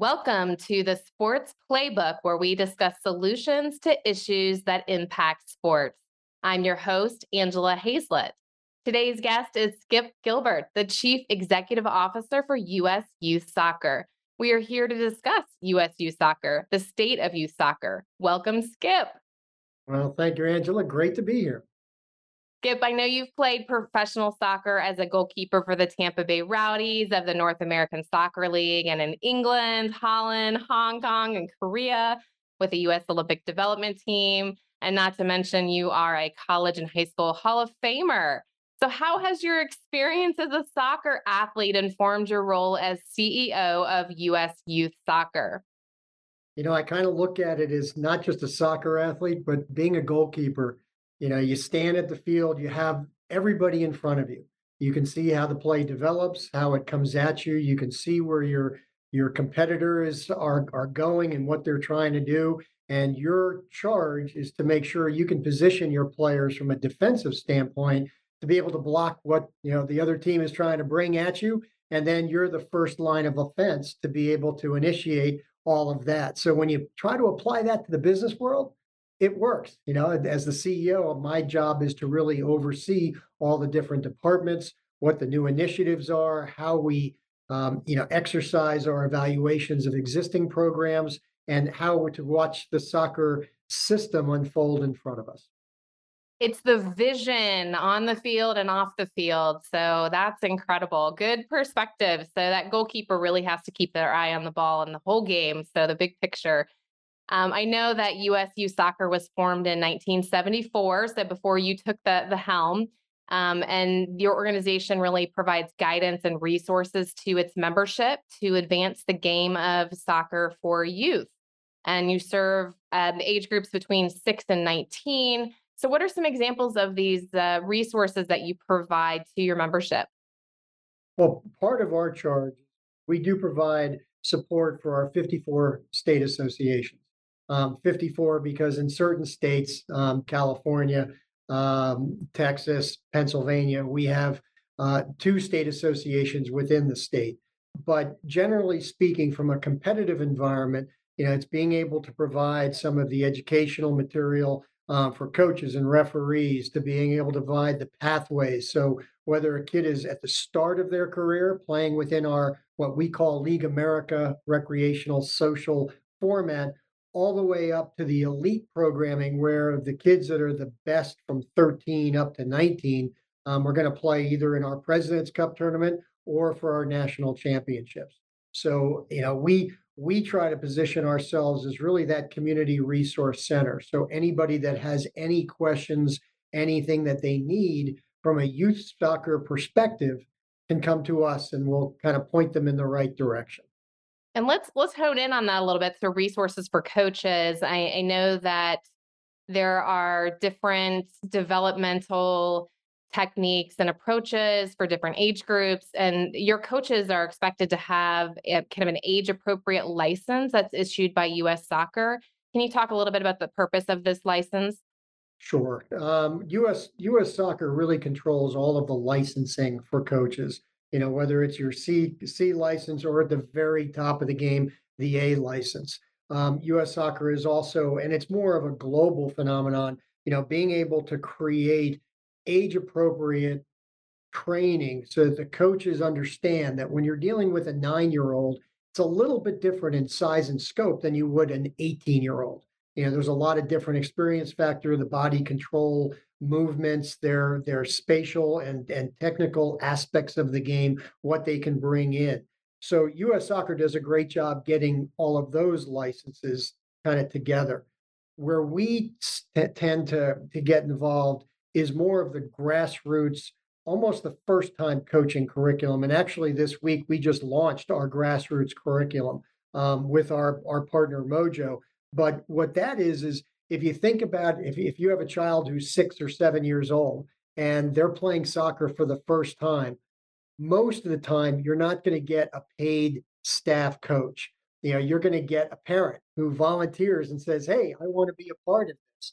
Welcome to the Sports Playbook, where we discuss solutions to issues that impact sports. I'm your host, Angela Hazlett. Today's guest is Skip Gilbert, the Chief Executive Officer for U.S. Youth Soccer. We are here to discuss U.S. Youth Soccer, the state of youth soccer. Welcome, Skip. Well, thank you, Angela. Great to be here. Skip, I know you've played professional soccer as a goalkeeper for the Tampa Bay Rowdies of the North American Soccer League and in England, Holland, Hong Kong, and Korea with the U.S. Olympic Development Team. And not to mention, you are a college and high school Hall of Famer. So, how has your experience as a soccer athlete informed your role as CEO of U.S. Youth Soccer? You know, I kind of look at it as not just a soccer athlete, but being a goalkeeper you know, you stand at the field, you have everybody in front of you. You can see how the play develops, how it comes at you. You can see where your your competitors are are going and what they're trying to do. And your charge is to make sure you can position your players from a defensive standpoint to be able to block what you know the other team is trying to bring at you. And then you're the first line of offense to be able to initiate all of that. So when you try to apply that to the business world, it works. You know, as the CEO, my job is to really oversee all the different departments, what the new initiatives are, how we, um, you know, exercise our evaluations of existing programs, and how to watch the soccer system unfold in front of us. It's the vision on the field and off the field. So that's incredible. Good perspective. So that goalkeeper really has to keep their eye on the ball in the whole game. So the big picture um, I know that U.S. Youth Soccer was formed in 1974, so before you took the the helm. Um, and your organization really provides guidance and resources to its membership to advance the game of soccer for youth. And you serve uh, the age groups between six and 19. So, what are some examples of these uh, resources that you provide to your membership? Well, part of our charge, we do provide support for our 54 state associations um, 54 because in certain states, um, California, um, Texas, Pennsylvania, we have uh, two state associations within the state. But generally speaking, from a competitive environment, you know, it's being able to provide some of the educational material uh, for coaches and referees to being able to provide the pathways. So whether a kid is at the start of their career playing within our what we call League America recreational social format, all the way up to the elite programming where the kids that are the best from 13 up to 19 um, are going to play either in our President's Cup tournament or for our national championships. So, you know, we we try to position ourselves as really that community resource center. So anybody that has any questions, anything that they need from a youth soccer perspective can come to us and we'll kind of point them in the right direction. And let's let's hone in on that a little bit. So resources for coaches. I, I know that there are different developmental techniques and approaches for different age groups and your coaches are expected to have a, kind of an age appropriate license that's issued by US Soccer. Can you talk a little bit about the purpose of this license? Sure. Um, US US Soccer really controls all of the licensing for coaches you know, whether it's your C C license or at the very top of the game, the A license. Um, U.S. Soccer is also, and it's more of a global phenomenon. You know, being able to create age appropriate training so that the coaches understand that when you're dealing with a nine year old, it's a little bit different in size and scope than you would an 18 year old. You know, there's a lot of different experience factor, the body control, movements, their their spatial and and technical aspects of the game, what they can bring in. So U.S. Soccer does a great job getting all of those licenses kind of together. Where we t- tend to to get involved is more of the grassroots, almost the first time coaching curriculum. And actually, this week we just launched our grassroots curriculum um, with our our partner Mojo. But what that is is if you think about if, if you have a child who's six or seven years old and they're playing soccer for the first time, most of the time you're not going to get a paid staff coach. You know, you're going to get a parent who volunteers and says, Hey, I want to be a part of this.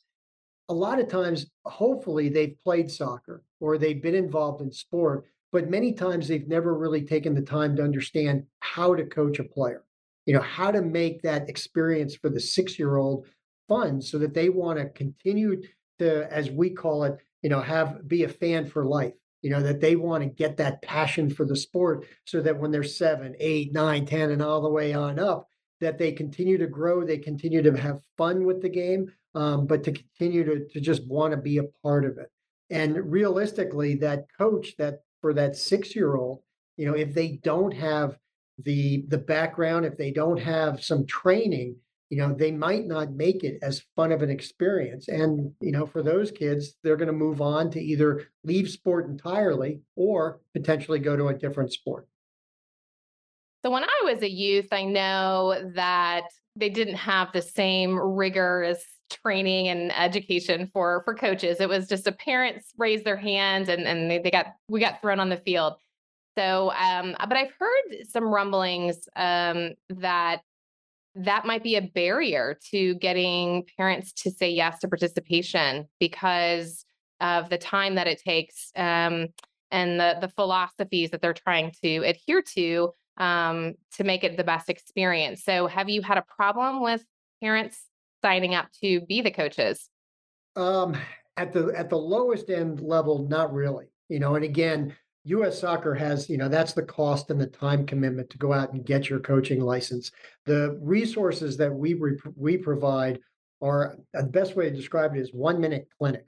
A lot of times, hopefully, they've played soccer or they've been involved in sport, but many times they've never really taken the time to understand how to coach a player. you know, how to make that experience for the six-year-old fun so that they want to continue to, as we call it, you know, have be a fan for life. You know, that they want to get that passion for the sport so that when they're seven, eight, nine, ten, and all the way on up, that they continue to grow, they continue to have fun with the game, um, but to continue to, to just want to be a part of it. And realistically, that coach that for that six year old, you know, if they don't have the the background, if they don't have some training, you know, they might not make it as fun of an experience. And, you know, for those kids, they're going to move on to either leave sport entirely or potentially go to a different sport. So when I was a youth, I know that they didn't have the same rigorous training and education for for coaches. It was just a parents raised their hands and and they, they got we got thrown on the field. So, um, but I've heard some rumblings um, that that might be a barrier to getting parents to say yes to participation because of the time that it takes um, and the the philosophies that they're trying to adhere to um, to make it the best experience. So, have you had a problem with parents signing up to be the coaches? Um, at the at the lowest end level, not really. You know, and again, US Soccer has, you know, that's the cost and the time commitment to go out and get your coaching license. The resources that we re- we provide are uh, the best way to describe it is one minute clinics.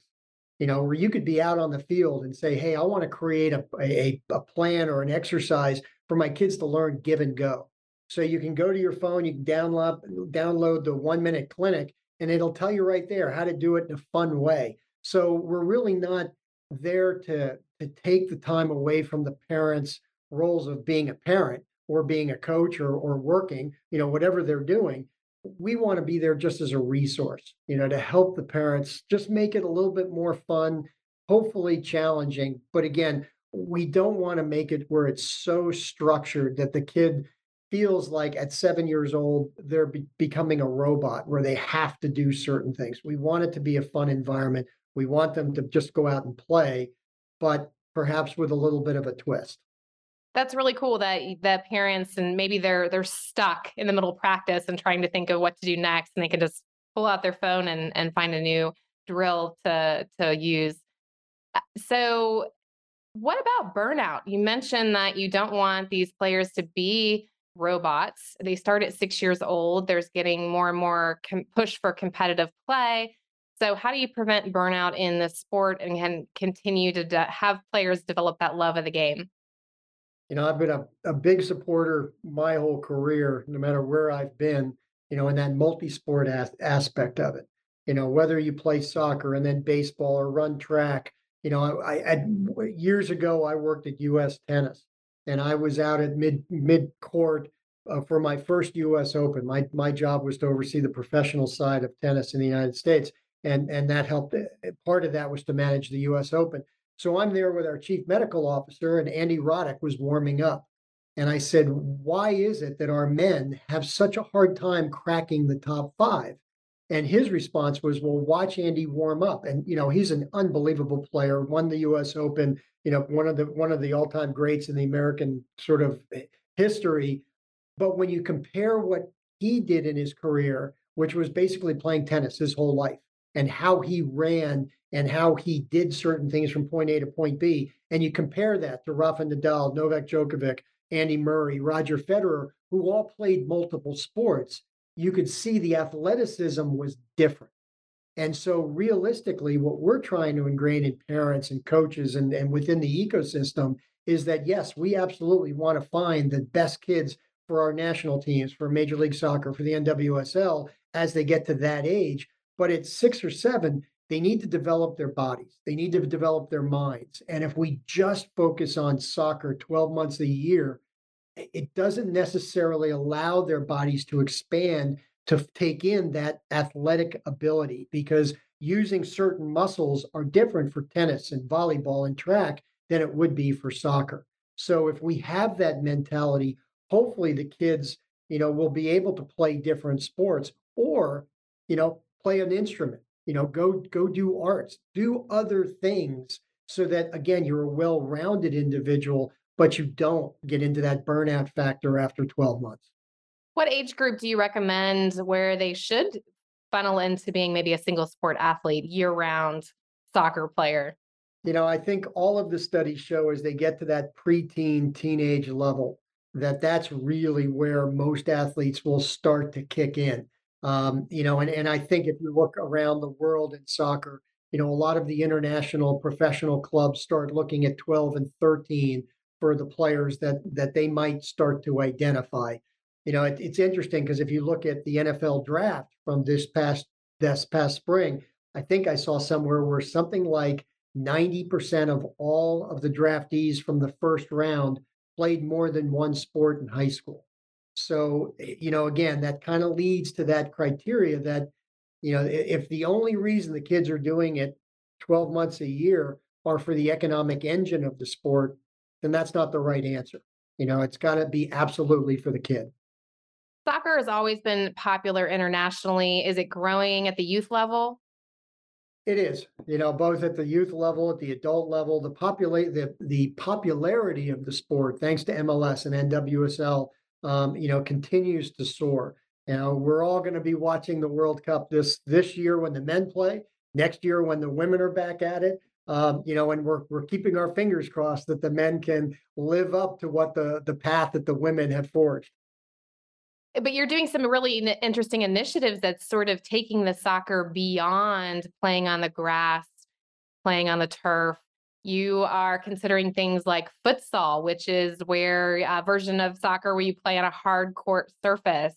You know, where you could be out on the field and say, "Hey, I want to create a, a a plan or an exercise for my kids to learn give and go." So you can go to your phone, you can download download the one minute clinic, and it'll tell you right there how to do it in a fun way. So we're really not there to to take the time away from the parents' roles of being a parent or being a coach or or working, you know, whatever they're doing. We want to be there just as a resource, you know, to help the parents just make it a little bit more fun, hopefully challenging. But again, we don't want to make it where it's so structured that the kid feels like at seven years old they're be- becoming a robot where they have to do certain things. We want it to be a fun environment. We want them to just go out and play but perhaps with a little bit of a twist. That's really cool that the parents and maybe they're they're stuck in the middle of practice and trying to think of what to do next, and they can just pull out their phone and and find a new drill to to use. Uh, so, what about burnout? You mentioned that you don't want these players to be robots. They start at six years old. There's getting more and more com- push for competitive play. So, how do you prevent burnout in the sport and can continue to de- have players develop that love of the game? You know, I've been a, a big supporter my whole career, no matter where I've been, you know, in that multi sport as- aspect of it. You know, whether you play soccer and then baseball or run track. You know, I, I years ago I worked at U.S. Tennis, and I was out at mid mid court uh, for my first U.S. Open. My my job was to oversee the professional side of tennis in the United States, and and that helped. Uh, uh, part of that was to manage the U.S. Open. So I'm there with our chief medical officer, and Andy Roddick was warming up. And I said, Why is it that our men have such a hard time cracking the top five? And his response was, Well, watch Andy warm up. And you know, he's an unbelievable player, won the US Open, you know, one of the one of the all-time greats in the American sort of eh, history. But when you compare what he did in his career, which was basically playing tennis his whole life, and how he ran and how he did certain things from point A to point B. And you compare that to Rafa Nadal, Novak Djokovic, Andy Murray, Roger Federer, who all played multiple sports, you could see the athleticism was different. And so, realistically, what we're trying to ingrain in parents and coaches and, and within the ecosystem is that, yes, we absolutely want to find the best kids for our national teams, for Major League Soccer, for the NWSL as they get to that age. But at six or seven, they need to develop their bodies. They need to develop their minds. And if we just focus on soccer 12 months a year, it doesn't necessarily allow their bodies to expand to take in that athletic ability because using certain muscles are different for tennis and volleyball and track than it would be for soccer. So if we have that mentality, hopefully the kids, you know, will be able to play different sports or, you know, play an instrument, you know, go go do arts, do other things so that again you're a well-rounded individual, but you don't get into that burnout factor after 12 months. What age group do you recommend where they should funnel into being maybe a single sport athlete, year round soccer player? You know, I think all of the studies show as they get to that preteen, teenage level, that that's really where most athletes will start to kick in. Um, you know, and, and I think if you look around the world in soccer, you know, a lot of the international professional clubs start looking at 12 and 13 for the players that that they might start to identify. You know, it, it's interesting because if you look at the NFL draft from this past this past spring, I think I saw somewhere where something like 90% of all of the draftees from the first round played more than one sport in high school. So, eh, you know, again, that kind of leads to that criteria that, you know, if the only reason the kids are doing it 12 months a year are for the economic engine of the sport, then that's not the right answer. You know, it's got to be absolutely for the kid. Soccer has always been popular internationally. Is it growing at the youth level? It is, you know, both at the youth level, at the adult level, the populate the the popularity of the sport, thanks to MLS and NWSL, um, you know, continues to soar. Now we're all going to be watching the World Cup this this year when the men play, next year when the women are back at it. Um, you know, and we're we're keeping our fingers crossed that the men can live up to what the the path that the women have forged. But you're doing some really interesting initiatives that's sort of taking the soccer beyond playing on the grass, playing on the turf. You are considering things like futsal, which is where a version of soccer where you play on a hard court surface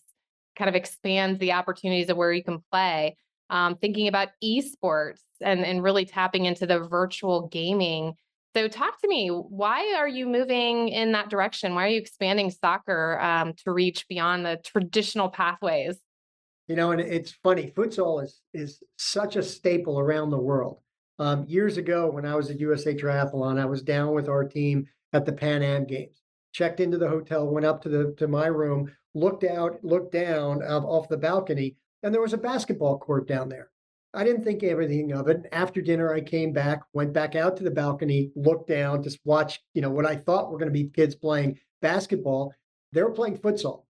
kind of expands the opportunities of where you can play. Um, thinking about esports and, and really tapping into the virtual gaming so talk to me. Why are you moving in that direction? Why are you expanding soccer um, to reach beyond the traditional pathways? You know, and it's funny. Futsal is is such a staple around the world. Um, years ago, when I was at USA Triathlon, I was down with our team at the Pan Am Games. Checked into the hotel, went up to the to my room, looked out, looked down uh, off the balcony, and there was a basketball court down there. I didn't think everything of it. After dinner, I came back, went back out to the balcony, looked down, just watched, you know, what I thought were going to be kids playing basketball. They were playing futsal.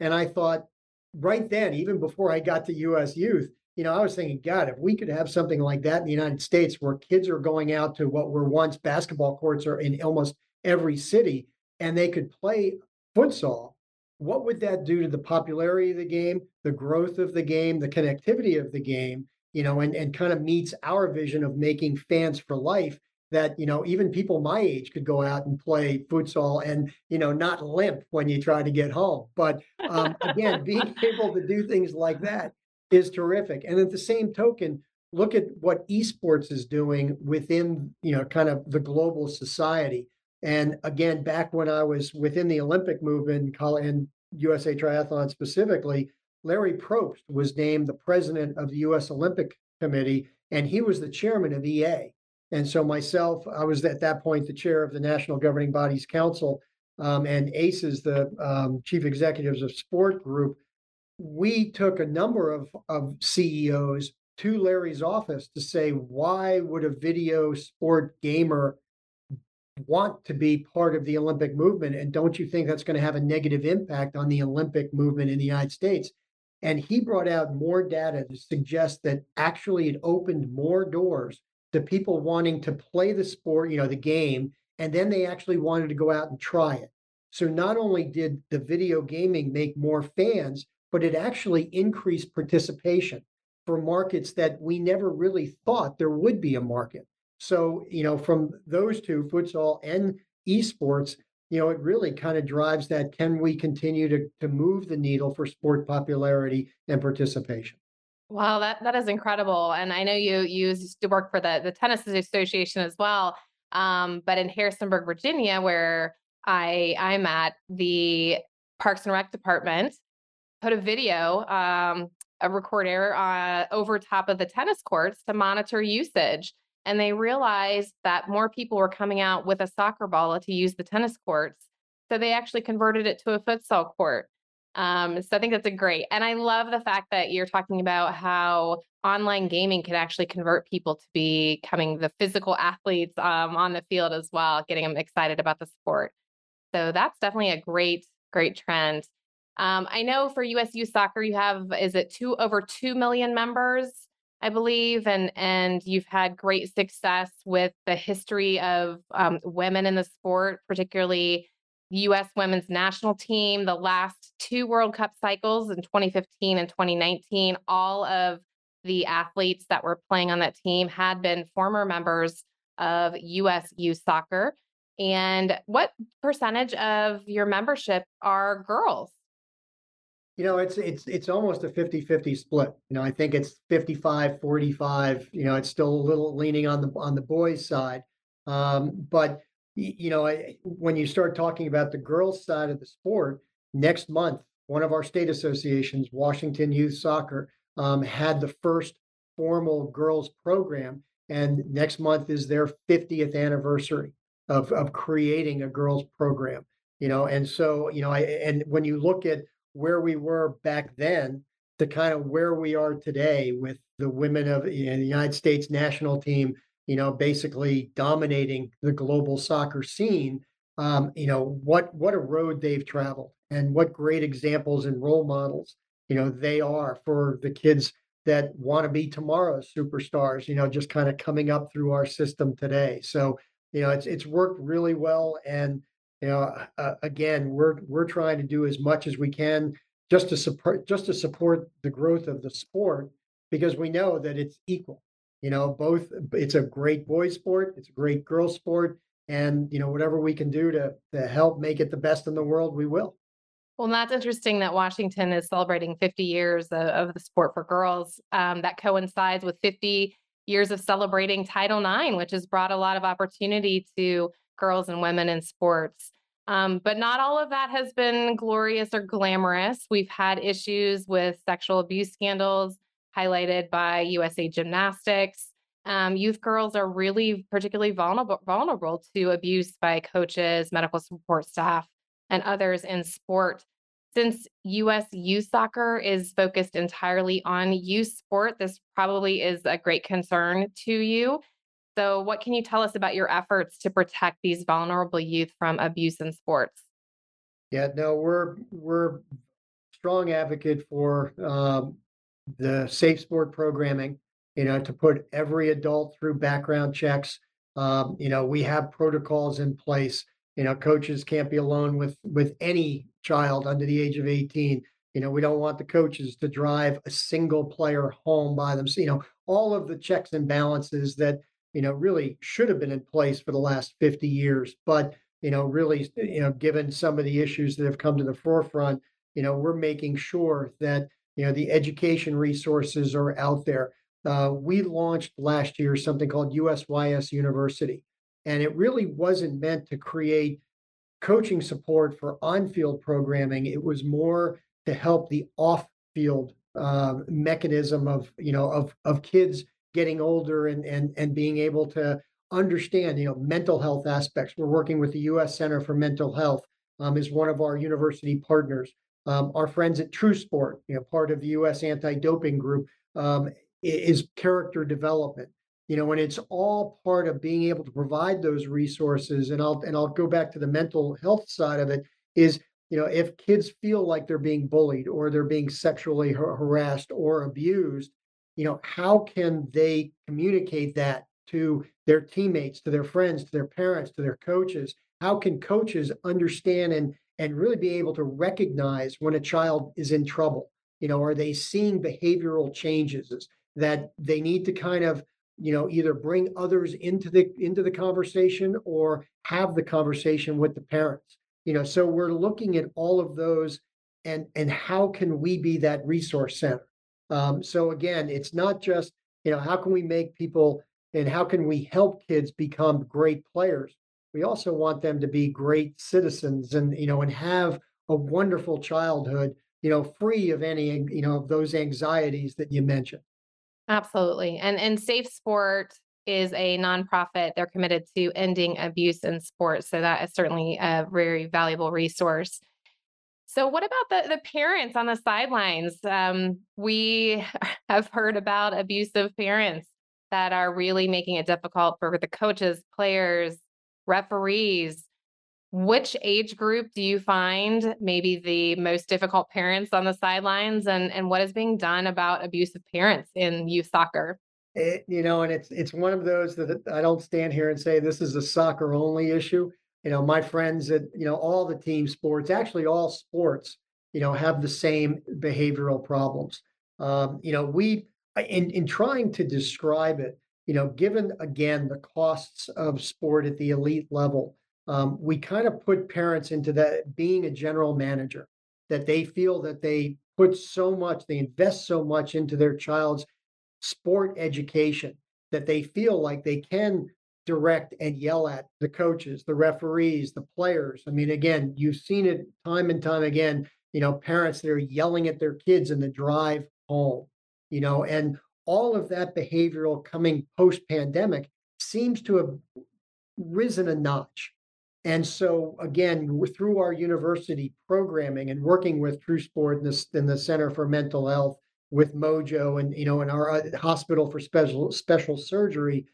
And I thought right then, even before I got to US Youth, you know, I was thinking, God, if we could have something like that in the United States where kids are going out to what were once basketball courts are in almost every city and they could play futsal, what would that do to the popularity of the game, the growth of the game, the connectivity of the game? you know, and, and kind of meets our vision of making fans for life that, you know, even people my age could go out and play futsal and, you know, not limp when you try to get home. But um, again, being able to do things like that is terrific. And at the same token, look at what esports is doing within, you know, kind of the global society. And again, back when I was within the Olympic movement and USA Triathlon specifically, Larry Probst was named the president of the U.S. Olympic Committee, and he was the chairman of EA. And so myself, I was at that point the chair of the National Governing Bodies Council, um, and ACES, the um, chief executives of sport group. We took a number of, of CEOs to Larry's office to say, why would a video sport gamer want to be part of the Olympic movement? And don't you think that's going to have a negative impact on the Olympic movement in the United States? And he brought out more data to suggest that actually it opened more doors to people wanting to play the sport, you know, the game, and then they actually wanted to go out and try it. So not only did the video gaming make more fans, but it actually increased participation for markets that we never really thought there would be a market. So, you know, from those two, futsal and esports, you know, it really kind of drives that can we continue to to move the needle for sport popularity and participation? Wow, that that is incredible. And I know you you used to work for the the tennis association as well. Um, but in Harrisonburg, Virginia, where I I'm at, the Parks and Rec department put a video, um, a recorder uh, over top of the tennis courts to monitor usage and they realized that more people were coming out with a soccer ball to use the tennis courts. So they actually converted it to a futsal court. Um, so I think that's a great. And I love the fact that you're talking about how online gaming can actually convert people to becoming the physical athletes um, on the field as well, getting them excited about the sport. So that's definitely a great, great trend. Um, I know for U.S. Youth soccer, you have, is it two, over 2 million members, I believe, and, and you've had great success with the history of um, women in the sport, particularly the US women's national team, the last two World Cup cycles in 2015 and 2019, all of the athletes that were playing on that team had been former members of U.S. Youth soccer. And what percentage of your membership are girls? You know, it's it's it's almost a fifty-fifty split. You know, I think it's 55 45. You know, it's still a little leaning on the on the boys' side. Um, but you know, I, when you start talking about the girls' side of the sport, next month, one of our state associations, Washington Youth Soccer, um, had the first formal girls program, and next month is their 50th anniversary of of creating a girls program. You know, and so you know, I and when you look at where we were back then to kind of where we are today with the women of you know, the United States national team, you know, basically dominating the global soccer scene. Um, you know what what a road they've traveled, and what great examples and role models you know they are for the kids that want to be tomorrow's superstars. You know, just kind of coming up through our system today. So you know, it's it's worked really well, and you know, uh, again, we're we're trying to do as much as we can just to support just to support the growth of the sport because we know that it's equal. You know, both it's a great boys sport, it's a great girls sport, and you know, whatever we can do to to help make it the best in the world, we will. Well, that's interesting that Washington is celebrating 50 years of, of the sport for girls. Um, that coincides with 50 years of celebrating Title IX, which has brought a lot of opportunity to girls and women in sports. Um, but not all of that has been glorious or glamorous. We've had issues with sexual abuse scandals highlighted by USA Gymnastics. Um, youth girls are really particularly vulnerable, vulnerable to abuse by coaches, medical support staff, and others in sport. Since US youth soccer is focused entirely on youth sport, this probably is a great concern to you. So, what can you tell us about your efforts to protect these vulnerable youth from abuse in sports? Yeah, no, we're we're strong advocate for um, the safe sport programming. You know, to put every adult through background checks. Um, you know, we have protocols in place. You know, coaches can't be alone with with any child under the age of 18. You know, we don't want the coaches to drive a single player home by themselves. You know, all of the checks and balances that you know, really should have been in place for the last 50 years. But, you know, really, you know, given some of the issues that have come to the forefront, you know, we're making sure that, you know, the education resources are out there. Uh, we launched last year something called USYS University, and it really wasn't meant to create coaching support for on-field programming. It was more to help the off-field uh, mechanism of you know of of kids getting older and and and being able to understand you know mental health aspects. We're working with the us center for mental health um, is one of our university partners. Um, our friends at true sport you know part of the us anti-doping group um, is character development. You know and it's all part of being able to provide those resources and i'll and i'll go back to the mental health side of it is you know if kids feel like they're being bullied or they're being sexually har- harassed or abused you know, how can they communicate that to their teammates, to their friends, to their parents, to their coaches? How can coaches understand and and really be able to recognize when a child is in trouble? You know, are they seeing behavioral changes that they need to kind of, you know, either bring others into the into the conversation or have the conversation with the parents? You know, so we're looking at all of those and and how can we be that resource center? Um, so again, it's not just, you know, how can we make people and how can we help kids become great players? We also want them to be great citizens and, you know, and have a wonderful childhood, you know, free of any, you know, of those anxieties that you mentioned. Absolutely. And and Safe Sport is a nonprofit. They're committed to ending abuse in sports. So that is certainly a very valuable resource. So, what about the, the parents on the sidelines? Um, we have heard about abusive parents that are really making it difficult for the coaches, players, referees. which age group do you find maybe the most difficult parents on the sidelines and, and what is being done about abusive parents in youth soccer? It, you know, and it's it's one of those that I don't stand here and say this is a soccer only issue. You know, my friends at you know all the team sports, actually all sports, you know, have the same behavioral problems. Um, you know, we in in trying to describe it, you know, given again the costs of sport at the elite level, um, we kind of put parents into that being a general manager, that they feel that they put so much, they invest so much into their child's sport education that they feel like they can direct and yell at the coaches, the referees, the players. I mean, again, you've seen it time and time again, you know, parents that are yelling at their kids in the drive home, you know, and all of that behavioral coming post pandemic seems to have risen a notch. And so, again, through our university programming and working with True Sport and the, and the Center for Mental Health with Mojo and you know in our uh, hospital for special special surgery,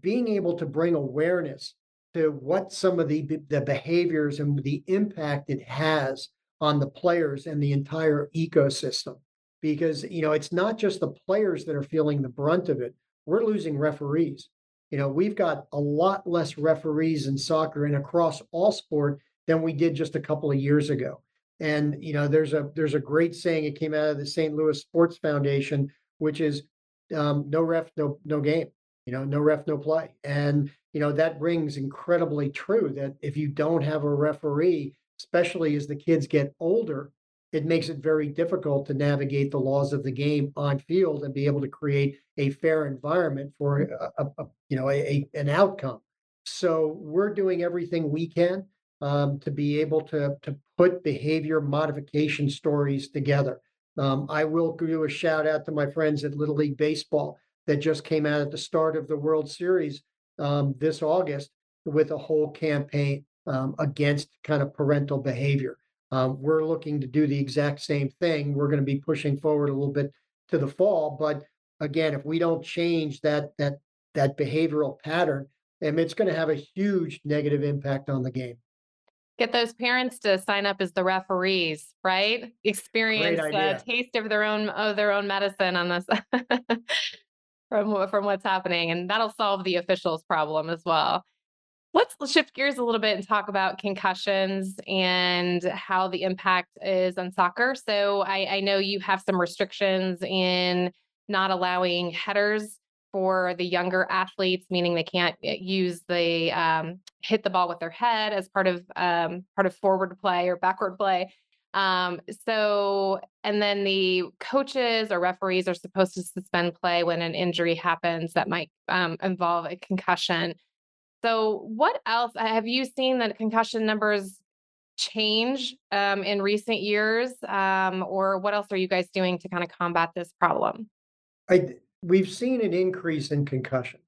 being able to bring awareness to what some of the the behaviors and the impact it has on the players and the entire ecosystem. Because you know it's not just the players that are feeling the brunt of it. We're losing referees. You know we've got a lot less referees in soccer and across all sport than we did just a couple of years ago. And you know, there's a there's a great saying. It came out of the St. Louis Sports Foundation, which is um, no ref, no no game. You know, no ref, no play. And you know that rings incredibly true. That if you don't have a referee, especially as the kids get older, it makes it very difficult to navigate the laws of the game on field and be able to create a fair environment for a, a, you know a, a, an outcome. So we're doing everything we can um, to be able to, to put behavior modification stories together. Um, I will do a shout out to my friends at Little League Baseball that just came out at the start of the World Series um, this August with a whole campaign um, against kind of parental behavior. Um, we're looking to do the exact same thing. We're going to be pushing forward a little bit to the fall, but again, if we don't change that that that behavioral pattern, it's going to have a huge negative impact on the game. Get those parents to sign up as the referees, right? Experience a taste of their own of their own medicine on this from from what's happening, and that'll solve the officials problem as well. Let's shift gears a little bit and talk about concussions and how the impact is on soccer. So I, I know you have some restrictions in not allowing headers for the younger athletes, meaning they can't eh, use the um, hit the ball with their head as part of um, part of forward play or backward play. Um, so, and then the coaches or referees are supposed to suspend play when an injury happens that might um, involve a concussion. So, what else have you seen that concussion numbers change um, in recent years, um, or what else are you guys doing to kind of combat this problem? I we've seen an increase in concussion.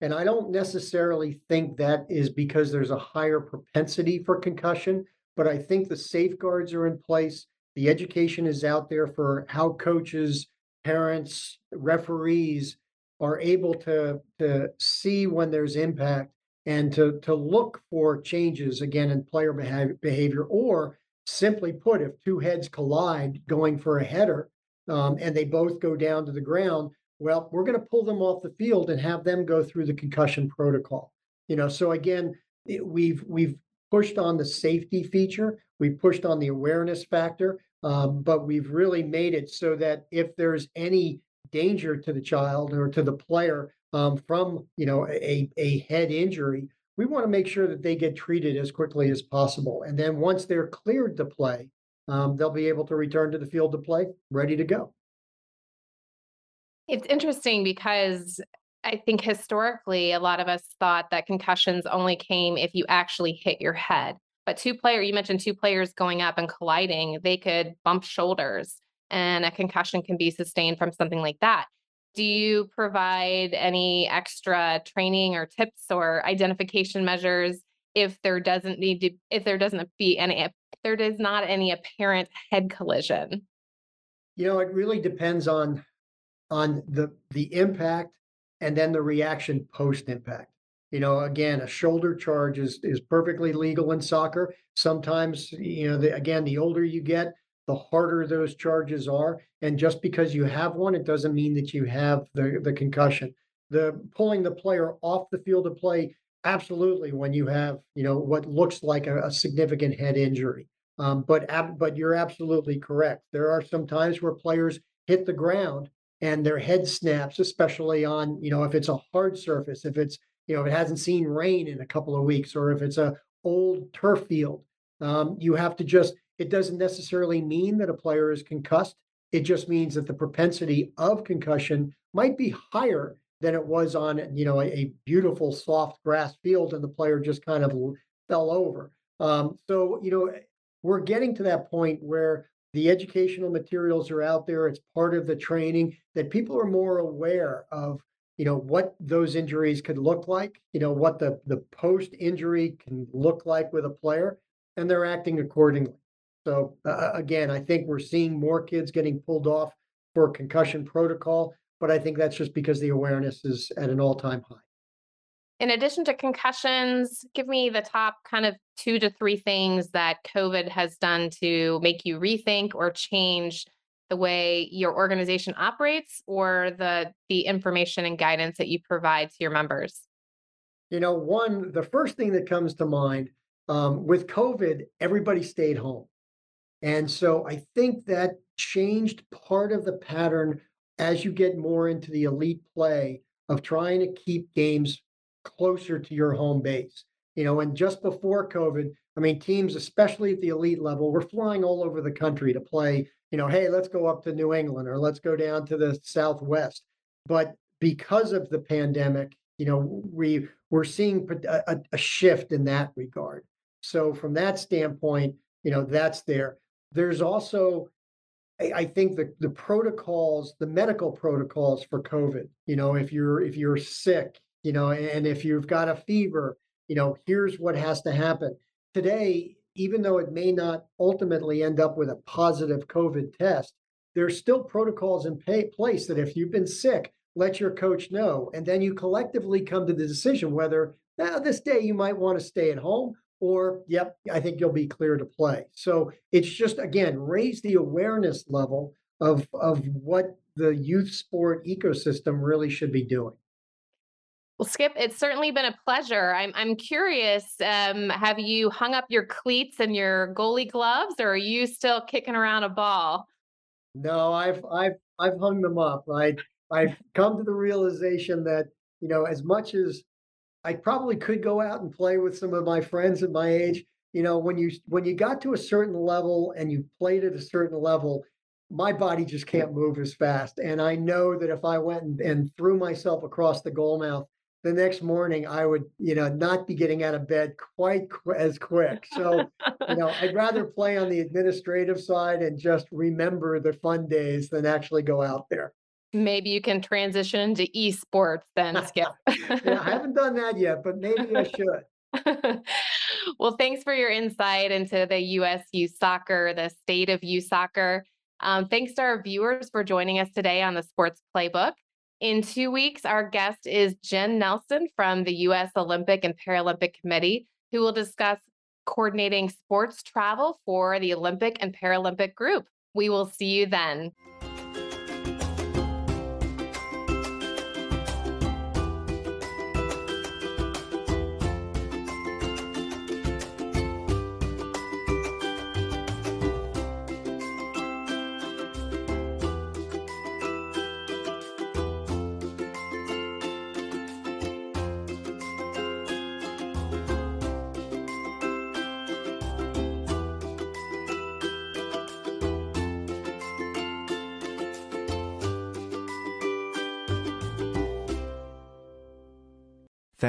And I don't necessarily think that is because there's a higher propensity for concussion, but I think the safeguards are in place. The education is out there for how coaches, parents, referees are able to, to see when there's impact and to, to look for changes again in player behavior, or simply put, if two heads collide going for a header um, and they both go down to the ground, well, we're going to pull them off the field and have them go through the concussion protocol. You know, so again, it, we've we've pushed on the safety feature, we've pushed on the awareness factor, um, but we've really made it so that if there's any danger to the child or to the player um, from you know a, a head injury, we want to make sure that they get treated as quickly as possible. And then once they're cleared to play, um, they'll be able to return to the field to play, ready to go. It's interesting because I think historically, a lot of us thought that concussions only came if you actually hit your head. But two player, you mentioned two players going up and colliding, they could bump shoulders and a concussion can be sustained from something like that. Do you provide any extra training or tips or identification measures if there doesn't need to if there doesn't be any if there is not any apparent head collision? You know, it really depends on on the the impact and then the reaction post impact. You know, again, a shoulder charge is is perfectly legal in soccer. Sometimes, you know, the, again, the older you get, the harder those charges are. And just because you have one, it doesn't mean that you have the, the concussion. The pulling the player off the field of play, absolutely, when you have, you know, what looks like a, a significant head injury. Um, but ab- but you're absolutely correct. There are some times where players hit the ground and their head snaps, especially on, you know, if it's a hard surface, if it's, you know, if it hasn't seen rain in a couple of weeks, or if it's a old turf field. Um, you have to just it doesn't necessarily mean that a player is concussed. It just means that the propensity of concussion might be higher than it was on, you know, a, a beautiful soft grass field and the player just kind of fell over. Um, so, you know, we're getting to that point where the educational materials are out there. It's part of the training that people are more aware of, you know, what those injuries could look like, you know, what the, the post injury can look like with a player, and they're acting accordingly. So uh, again, I think we're seeing more kids getting pulled off for concussion protocol, but I think that's just because the awareness is at an all-time high. In addition to concussions, give me the top kind of two to three things that COVID has done to make you rethink or change the way your organization operates or the the information and guidance that you provide to your members. You know, one, the first thing that comes to mind um, with COVID, everybody stayed home. And so I think that changed part of the pattern as you get more into the elite play of trying to keep games closer to your home base. You know, and just before COVID, I mean, teams, especially at the elite level, were flying all over the country to play, you know, hey, let's go up to New England or let's go down to the Southwest. But because of the pandemic, you know, we we're seeing a, a shift in that regard. So from that standpoint, you know, that's there. There's also, I, I think the the protocols, the medical protocols for COVID. You know, if you're if you're sick, you know, and if you've got a fever, you know, here's what has to happen. Today, even though it may not ultimately end up with a positive COVID test, there's still protocols in pay, place that if you've been sick, let your coach know. And then you collectively come to the decision whether this day you might want to stay at home or yep, I think you'll be clear to play. So it's just again raise the awareness level of of what the youth sport ecosystem really should be doing. Well, Skip, it's certainly been a pleasure. I'm I'm curious. Um, have you hung up your cleats and your goalie gloves, or are you still kicking around a ball? No, I've I've I've hung them up. I I've come to the realization that you know as much as I probably could go out and play with some of my friends at my age. You know, when you when you got to a certain level and you played at a certain level, my body just can't move as fast. And I know that if I went and, and threw myself across the goal mouth the next morning, I would, you know, not be getting out of bed quite qu- as quick. So, you know, I'd rather play on the administrative side and just remember the fun days than actually go out there. Maybe you can transition to esports then, Skip. yeah, I haven't done that yet, but maybe I should. well, thanks for your insight into the U.S. youth soccer, the state of youth soccer. Um, thanks to our viewers for joining us today on the Sports Playbook. In two weeks, our guest is Jen Nelson from the U.S. Olympic and Paralympic Committee, who will discuss coordinating sports travel for the Olympic and Paralympic group. We will see you then.